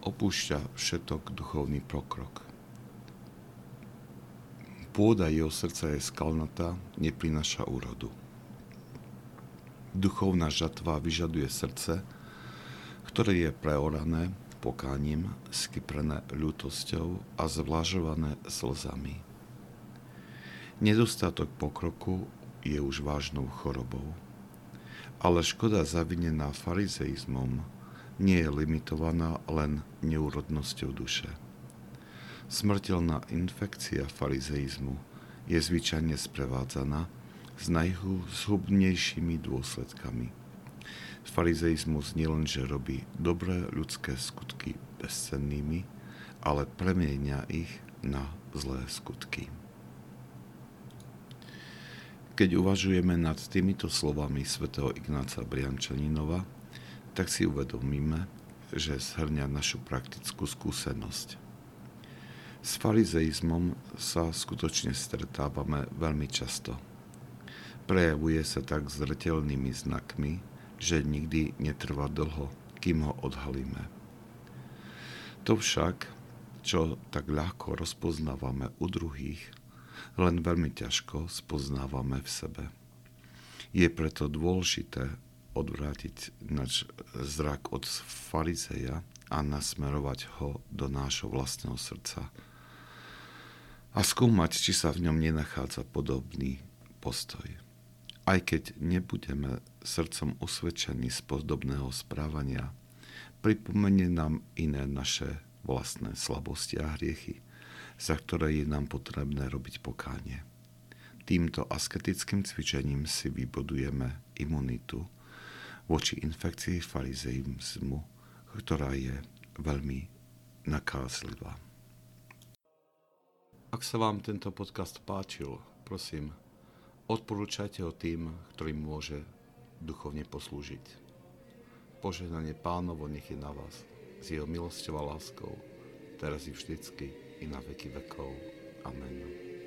opúšťa všetok duchovný pokrok. Pôda jeho srdca je skalnatá, neprináša úrodu. Duchovná žatva vyžaduje srdce, ktoré je preorané pokáním, skyprené ľútosťou a zvlažované slzami. Nedostatok pokroku je už vážnou chorobou. Ale škoda zavinená farizeizmom nie je limitovaná len neúrodnosťou duše. Smrteľná infekcia farizeizmu je zvyčajne sprevádzaná s najzhubnejšími dôsledkami. Farizeizmus nielenže robí dobré ľudské skutky bezcennými, ale premieňa ich na zlé skutky. Keď uvažujeme nad týmito slovami svätého Ignáca Briančaninova, tak si uvedomíme, že zhrňa našu praktickú skúsenosť. S farizeizmom sa skutočne stretávame veľmi často. Prejavuje sa tak zretelnými znakmi, že nikdy netrvá dlho, kým ho odhalíme. To však, čo tak ľahko rozpoznávame u druhých, len veľmi ťažko spoznávame v sebe. Je preto dôležité odvrátiť náš zrak od farizeja a nasmerovať ho do nášho vlastného srdca a skúmať, či sa v ňom nenachádza podobný postoj. Aj keď nebudeme srdcom usvedčení z podobného správania, pripomenie nám iné naše vlastné slabosti a hriechy, za ktoré je nám potrebné robiť pokánie. Týmto asketickým cvičením si vybudujeme imunitu, voči infekcii farizeizmu, ktorá je veľmi nakázlivá. Ak sa vám tento podcast páčil, prosím, odporúčajte ho tým, ktorým môže duchovne poslúžiť. Požehnanie pánovo nech je na vás, s jeho milosťou a láskou, teraz i vždycky, i na veky vekov. Amen.